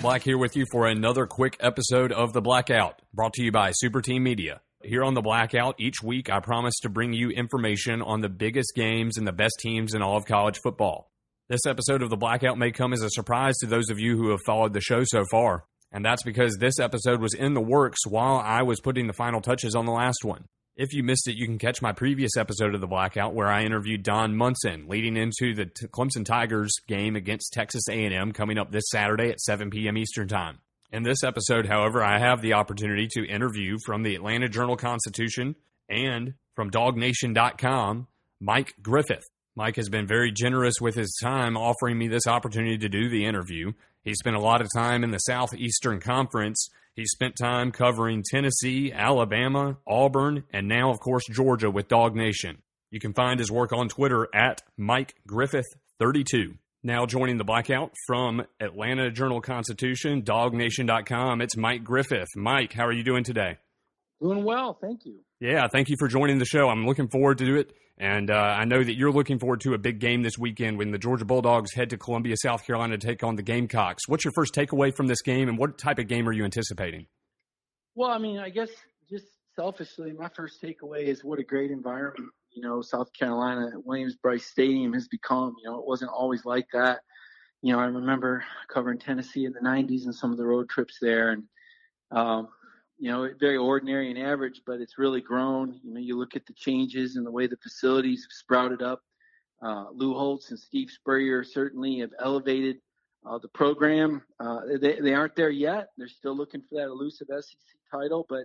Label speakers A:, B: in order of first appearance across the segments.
A: Black here with you for another quick episode of The Blackout, brought to you by Super Team Media. Here on The Blackout, each week I promise to bring you information on the biggest games and the best teams in all of college football. This episode of The Blackout may come as a surprise to those of you who have followed the show so far, and that's because this episode was in the works while I was putting the final touches on the last one. If you missed it, you can catch my previous episode of The Blackout where I interviewed Don Munson leading into the Clemson Tigers game against Texas A&M coming up this Saturday at 7 p.m. Eastern Time. In this episode, however, I have the opportunity to interview from the Atlanta Journal-Constitution and from DawgNation.com, Mike Griffith. Mike has been very generous with his time offering me this opportunity to do the interview. He spent a lot of time in the Southeastern Conference. He spent time covering Tennessee, Alabama, Auburn, and now, of course, Georgia with Dawg Nation. You can find his work on Twitter at Mike Griffith32. Now joining the blackout from Atlanta Journal Constitution, DawgNation.com, it's Mike Griffith. Mike, how are you doing today?
B: Doing well, thank you.
A: Yeah, thank you for joining the show. I'm looking forward to it. And uh, I know that you're looking forward to a big game this weekend when the Georgia Bulldogs head to Columbia, South Carolina to take on the Gamecocks. What's your first takeaway from this game, and what type of game are you anticipating?
B: Well, I mean, I guess just selfishly, my first takeaway is what a great environment, you know, South Carolina, Williams Brice Stadium has become. You know, it wasn't always like that. You know, I remember covering Tennessee in the 90s and some of the road trips there, and um, you know, very ordinary and average, but it's really grown. You know, you look at the changes and the way the facilities have sprouted up. Uh, Lou Holtz and Steve Spurrier certainly have elevated uh, the program. Uh, they, they aren't there yet. They're still looking for that elusive SEC title, but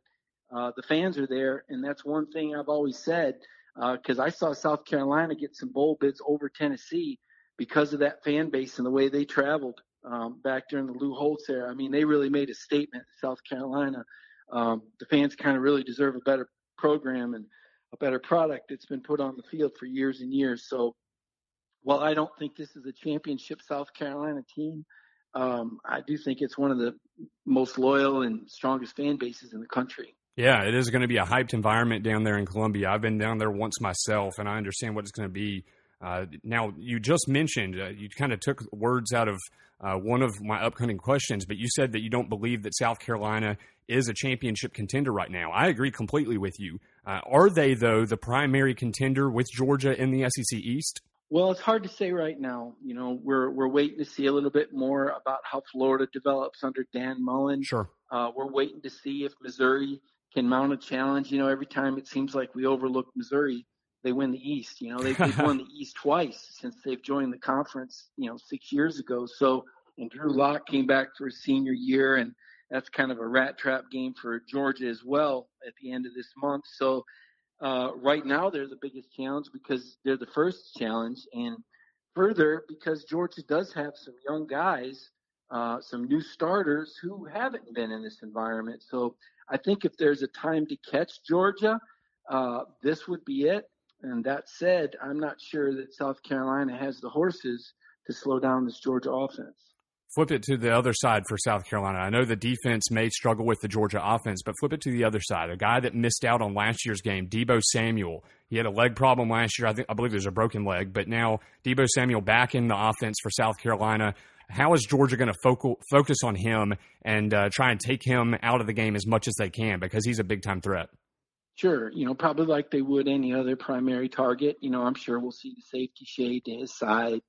B: uh, the fans are there, and that's one thing I've always said because uh, I saw South Carolina get some bowl bids over Tennessee because of that fan base and the way they traveled um, back during the Lou Holtz era. I mean, they really made a statement, South Carolina um, the fans kind of really deserve a better program and a better product that's been put on the field for years and years. So while I don't think this is a championship South Carolina team, um, I do think it's one of the most loyal and strongest fan bases in the country.
A: Yeah, it is going to be a hyped environment down there in Columbia. I've been down there once myself, and I understand what it's going to be. Uh, now, you just mentioned, uh, you kind of took words out of uh, one of my upcoming questions, but you said that you don't believe that South Carolina is a championship contender right now. I agree completely with you. Uh, are they, though, the primary contender with Georgia in the SEC East?
B: Well, it's hard to say right now. You know, we're we're waiting to see a little bit more about how Florida develops under Dan Mullen.
A: Sure.
B: Uh, we're waiting to see if Missouri can mount a challenge. You know, every time it seems like we overlook Missouri, they win the East. You know, they've, they've won the East twice since they've joined the conference. You know, six years ago. So, and Drew Lock came back for his senior year, and that's kind of a rat trap game for Georgia as well at the end of this month. So uh, right now they're the biggest challenge because they're the first challenge, and further because Georgia does have some young guys, uh, some new starters who haven't been in this environment. So I think if there's a time to catch Georgia, uh, this would be it. And that said, I'm not sure that South Carolina has the horses to slow down this Georgia offense
A: flip it to the other side for South Carolina. I know the defense may struggle with the Georgia offense, but flip it to the other side. A guy that missed out on last year's game, Deebo Samuel. He had a leg problem last year. I think I believe there's a broken leg, but now Deebo Samuel back in the offense for South Carolina. How is Georgia going to focus on him and uh, try and take him out of the game as much as they can because he's a big time threat?
B: Sure, you know, probably like they would any other primary target. You know, I'm sure we'll see the safety shade to his side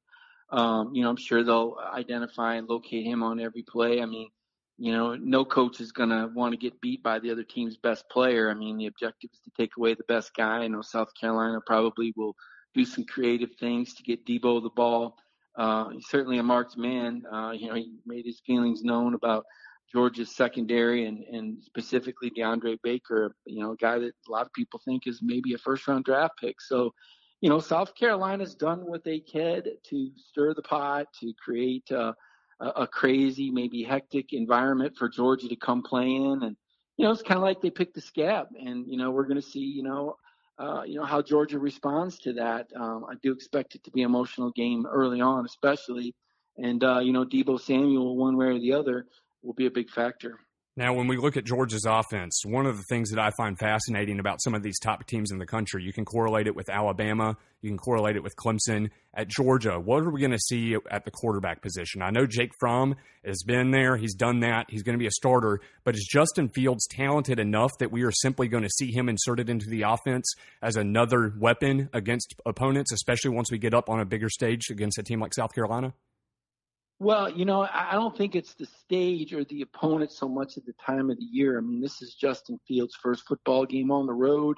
B: Um, you know, I'm sure they'll identify and locate him on every play. I mean, you know, no coach is going to want to get beat by the other team's best player. I mean, the objective is to take away the best guy. I know South Carolina probably will do some creative things to get Deebo the ball. Uh, he's certainly a marked man. Uh, you know, he made his feelings known about Georgia's secondary and, and specifically DeAndre Baker, you know, a guy that a lot of people think is maybe a first round draft pick. So, you know, South Carolina's done what they could to stir the pot, to create uh, a, a crazy, maybe hectic environment for Georgia to come play in. And, you know, it's kind of like they picked the scab. And, you know, we're going to see, you know, uh, you know, how Georgia responds to that. Um, I do expect it to be an emotional game early on, especially. And, uh, you know, Deebo Samuel, one way or the other, will be a big factor.
A: Now, when we look at Georgia's offense, one of the things that I find fascinating about some of these top teams in the country, you can correlate it with Alabama, you can correlate it with Clemson. At Georgia, what are we going to see at the quarterback position? I know Jake Fromm has been there, he's done that, he's going to be a starter, but is Justin Fields talented enough that we are simply going to see him inserted into the offense as another weapon against opponents, especially once we get up on a bigger stage against a team like South Carolina?
B: Well, you know, I don't think it's the stage or the opponent so much at the time of the year. I mean, this is Justin Fields' first football game on the road.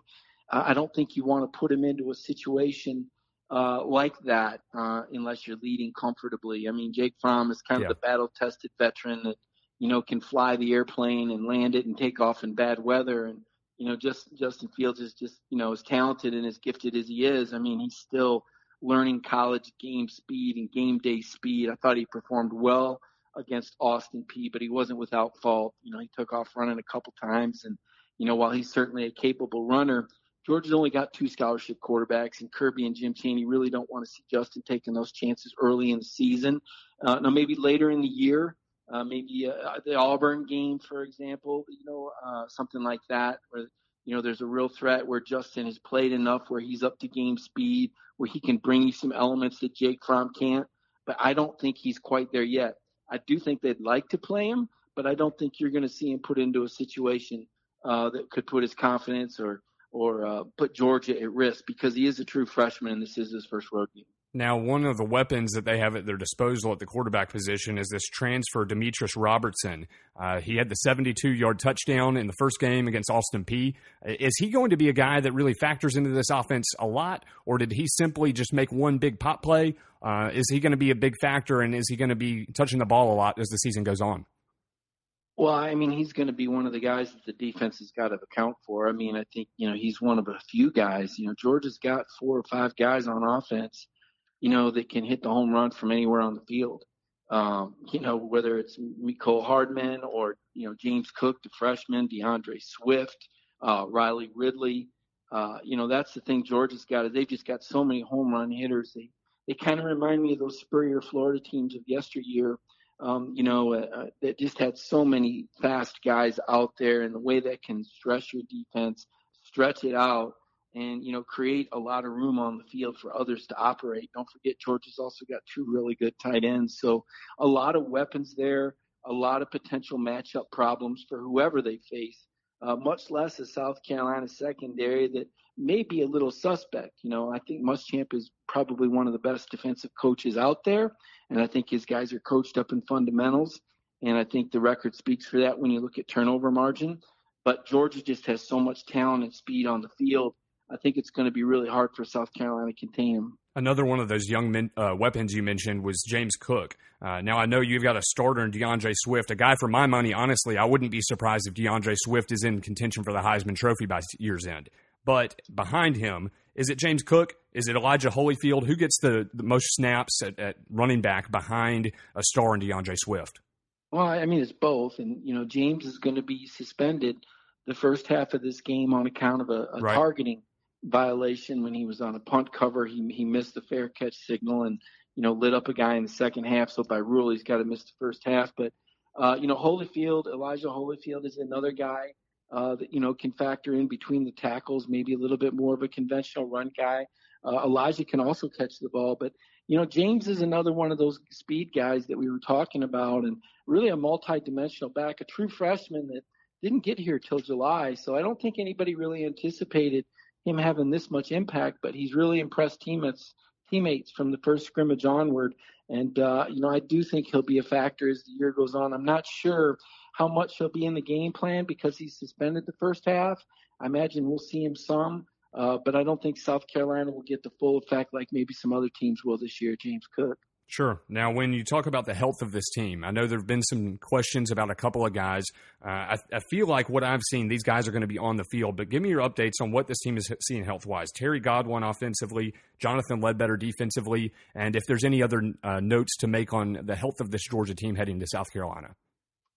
B: Uh, I don't think you want to put him into a situation uh, like that uh, unless you're leading comfortably. I mean, Jake Fromm is kind of the battle-tested veteran that you know can fly the airplane and land it and take off in bad weather. And you know, just Justin Fields is just you know as talented and as gifted as he is. I mean, he's still learning college game speed and game day speed. I thought he performed well against Austin Peay, but he wasn't without fault. You know, he took off running a couple times, and you know, while he's certainly a capable runner, Georgia's only got two scholarship quarterbacks, and Kirby and Jim Chaney really don't want to see Justin taking those chances early in the season. Uh, now, maybe later in the year, uh, maybe uh, the Auburn game, for example, you know, uh, something like that, where you know, there's a real threat where Justin has played enough where he's up to game speed, where he can bring you some elements that Jake Fromm can't. But I don't think he's quite there yet. I do think they'd like to play him, but I don't think you're going to see him put into a situation uh, that could put his confidence or or uh, put Georgia at risk because he is a true freshman and this is his first road game.
A: Now, one of the weapons that they have at their disposal at the quarterback position is this transfer, Demetrius Robertson. Uh, he had the 72 yard touchdown in the first game against Austin Peay. Is he going to be a guy that really factors into this offense a lot, or did he simply just make one big pop play? Uh, is he going to be a big factor, and is he going to be touching the ball a lot as the season goes on?
B: Well, I mean, he's going to be one of the guys that the defense has got to account for. I mean, I think, you know, he's one of a few guys. You know, Georgia's got four or five guys on offense you know, that can hit the home run from anywhere on the field. Um, you know, whether it's Mecole Hardman or, you know, James Cook, the freshman, D'Andre Swift, uh, Riley Ridley. Uh, you know, that's the thing Georgia's got is they've just got so many home run hitters. They, they kind of remind me of those Spurrier Florida teams of yesteryear, um, you know, uh, uh, that just had so many fast guys out there and the way that can stress your defense, stretch it out and you know create a lot of room on the field for others to operate. Don't forget Georgia's also got two really good tight ends, so a lot of weapons there, a lot of potential matchup problems for whoever they face. Uh, much less a South Carolina secondary that may be a little suspect. You know, I think Muschamp is probably one of the best defensive coaches out there, and I think his guys are coached up in fundamentals. And I think the record speaks for that when you look at turnover margin. But Georgia just has so much talent and speed on the field I think it's going to be really hard for South Carolina to contain him.
A: Another one of those young men, uh, weapons you mentioned was James Cook. Uh, now I know you've got a starter in D'Andre Swift, a guy for my money. Honestly, I wouldn't be surprised if D'Andre Swift is in contention for the Heisman Trophy by year's end. But behind him, is it James Cook? Is it Elijah Holyfield? Who gets the, the most snaps at, at running back behind a star in D'Andre Swift?
B: Well, I mean, it's both. And, you know, James is going to be suspended the first half of this game on account of a, a right. targeting violation when he was on a punt cover. He he missed the fair catch signal and you know lit up a guy in the second half. So by rule, he's got to miss the first half. But uh, you know Holyfield, Elijah Holyfield is another guy uh, that you know can factor in between the tackles, maybe a little bit more of a conventional run guy. Uh, Elijah can also catch the ball, but you know James is another one of those speed guys that we were talking about, and really a multi-dimensional back, a true freshman that didn't get here till July. So I don't think anybody really anticipated him having this much impact, but he's really impressed teammates teammates from the first scrimmage onward. And, uh, you know, I do think he'll be a factor as the year goes on. I'm not sure how much he'll be in the game plan because he's suspended the first half. I imagine we'll see him some, uh, but I don't think South Carolina will get the full effect like maybe some other teams will this year, James Cook.
A: Sure. Now, when you talk about the health of this team, I know there have been some questions about a couple of guys. Uh, I, I, feel like what I've seen, these guys are going to be on the field, but give me your updates on what this team is seeing health wise. Terry Godwin offensively, Jonathan Ledbetter defensively, and if there's any other uh, notes to make on the health of this Georgia team heading to South Carolina.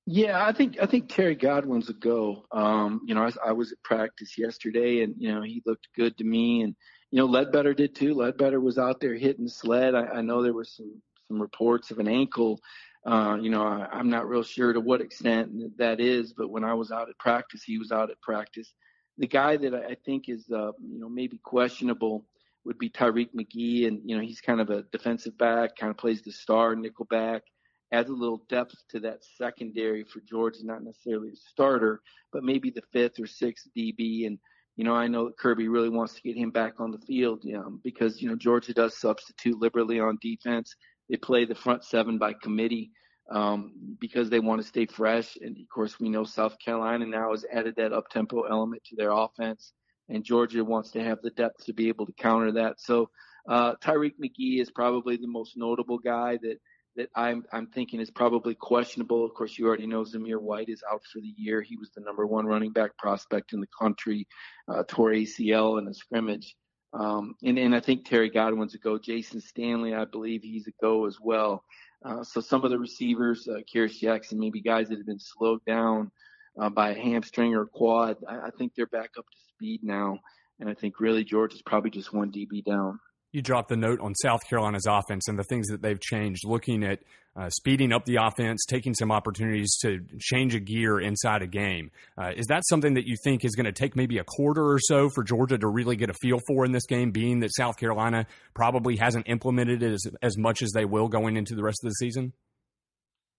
B: Yeah, I think I think Terry Godwin's a go. Um, you know, I, I was at practice yesterday, and you know he looked good to me, and you know, Ledbetter did too. Ledbetter was out there hitting sled. I, I know there were some some reports of an ankle. Uh, you know, I, I'm not real sure to what extent that is, but when I was out at practice, he was out at practice. The guy that I think is, uh, you know, maybe questionable would be Tyrique McGhee, and you know, he's kind of a defensive back, kind of plays the star nickel back, adds a little depth to that secondary for Georgia, not necessarily a starter, but maybe the fifth or sixth DB, and you know, I know that Kirby really wants to get him back on the field um, because, you know, Georgia does substitute liberally on defense. They play the front seven by committee um, because they want to stay fresh. And of course, we know South Carolina now has added that up tempo element to their offense, and Georgia wants to have the depth to be able to counter that. So uh, Tyrique McGhee is probably the most notable guy that that I'm I'm thinking is probably questionable. Of course, you already know Zamir White is out for the year. He was the number one running back prospect in the country, uh, tore ACL in a scrimmage. Um, and, and I think Terry Godwin's a go. Jayson Stanley, I believe he's a go as well. Uh, so some of the receivers, uh, Kearis Jackson, maybe guys that have been slowed down uh, by a hamstring or quad, I, I think they're back up to speed now. And I think really George is probably just one DB down
A: you dropped the note on South Carolina's offense and the things that they've changed, looking at uh, speeding up the offense, taking some opportunities to change a gear inside a game. Uh, is that something that you think is going to take maybe a quarter or so for Georgia to really get a feel for in this game, being that South Carolina probably hasn't implemented it as, as much as they will going into the rest of the season?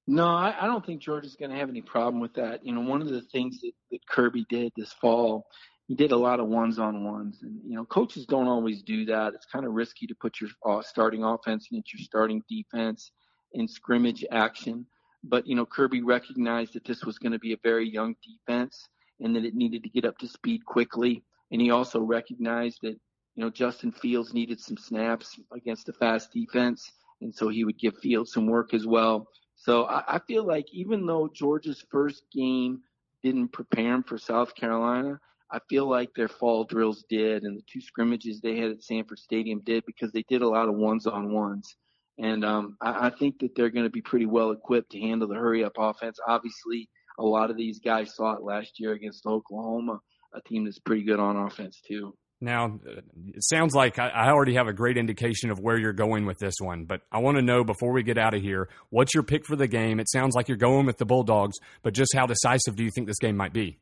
B: No, I, I don't think Georgia's going to have any problem with that. You know, one of the things that, that Kirby did this fall he did a lot of ones on ones. And, you know, coaches don't always do that. It's kind of risky to put your uh, starting offense against your starting defense in scrimmage action. But, you know, Kirby recognized that this was going to be a very young defense and that it needed to get up to speed quickly. And he also recognized that, you know, Justin Fields needed some snaps against a fast defense. And so he would give Fields some work as well. So I, I feel like even though Georgia's first game didn't prepare him for South Carolina, I feel like their fall drills did, and the two scrimmages they had at Sanford Stadium did because they did a lot of ones on ones. And um, I, I think that they're going to be pretty well equipped to handle the hurry up offense. Obviously, a lot of these guys saw it last year against Oklahoma, a team that's pretty good on offense too.
A: Now, it sounds like I already have a great indication of where you're going with this one, but I want to know before we get out of here, what's your pick for the game? It sounds like you're going with the Bulldogs, but just how decisive do you think this game might be?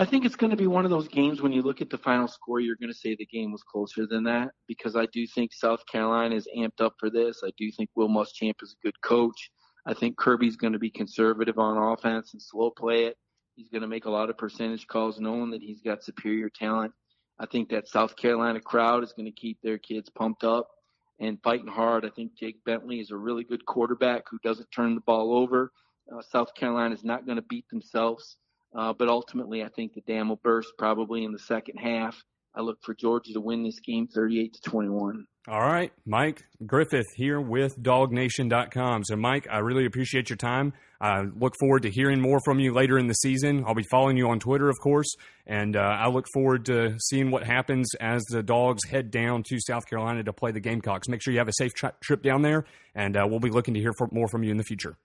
B: I think it's going to be one of those games when you look at the final score, you're going to say the game was closer than that because I do think South Carolina is amped up for this. I do think Will Muschamp is a good coach. I think Kirby's going to be conservative on offense and slow play it. He's going to make a lot of percentage calls knowing that he's got superior talent. I think that South Carolina crowd is going to keep their kids pumped up and fighting hard. I think Jake Bentley is a really good quarterback who doesn't turn the ball over. Uh, South Carolina is not going to beat themselves. Uh, but ultimately, I think the dam will burst probably in the second half. I look for Georgia to win this game 38 to 21.
A: All right, Mike Griffith here with DawgNation.com. So, Mike, I really appreciate your time. I look forward to hearing more from you later in the season. I'll be following you on Twitter, of course, and uh, I look forward to seeing what happens as the Dogs head down to South Carolina to play the Gamecocks. Make sure you have a safe tra- trip down there, and uh, we'll be looking to hear more from you in the future.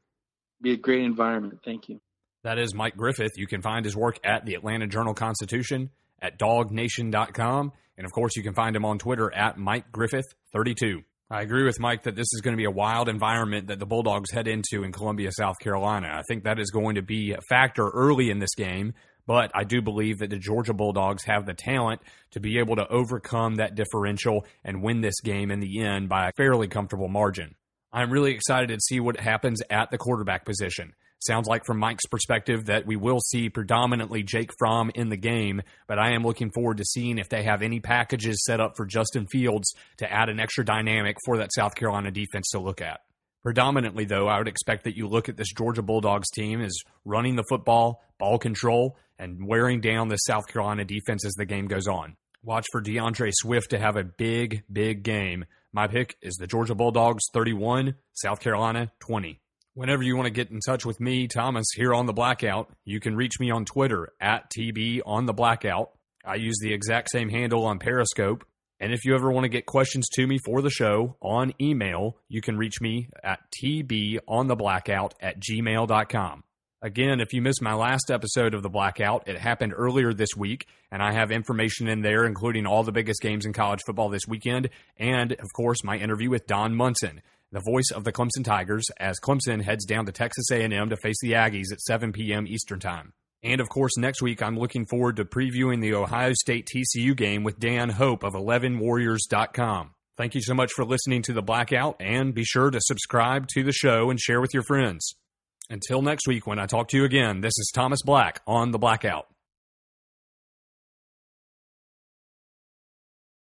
B: Be a great environment. Thank you.
A: That is Mike Griffith. You can find his work at the Atlanta Journal Constitution, at dawgnation.com, and of course, you can find him on Twitter at Mike Griffith32. I agree with Mike that this is going to be a wild environment that the Bulldogs head into in Columbia, South Carolina. I think that is going to be a factor early in this game, but I do believe that the Georgia Bulldogs have the talent to be able to overcome that differential and win this game in the end by a fairly comfortable margin. I'm really excited to see what happens at the quarterback position. Sounds like from Mike's perspective that we will see predominantly Jake Fromm in the game, but I am looking forward to seeing if they have any packages set up for Justin Fields to add an extra dynamic for that South Carolina defense to look at. Predominantly, though, I would expect that you look at this Georgia Bulldogs team as running the football, ball control, and wearing down the South Carolina defense as the game goes on. Watch for D'Andre Swift to have a big, big game. My pick is the Georgia Bulldogs 31, South Carolina 20. Whenever you want to get in touch with me, Thomas, here on the Blackout, you can reach me on Twitter at TB on the Blackout. I use the exact same handle on Periscope. And if you ever want to get questions to me for the show on email, you can reach me at tbontheblackout at gmail.com. Again, if you missed my last episode of The Blackout, it happened earlier this week, and I have information in there, including all the biggest games in college football this weekend, and, of course, my interview with Don Munson, the voice of the Clemson Tigers, as Clemson heads down to Texas A&M to face the Aggies at 7 p.m. Eastern Time. And of course, next week I'm looking forward to previewing the Ohio State TCU game with Dan Hope of 11warriors.com. Thank you so much for listening to The Blackout, and be sure to subscribe to the show and share with your friends. Until next week, when I talk to you again, this is Thomas Black on The Blackout.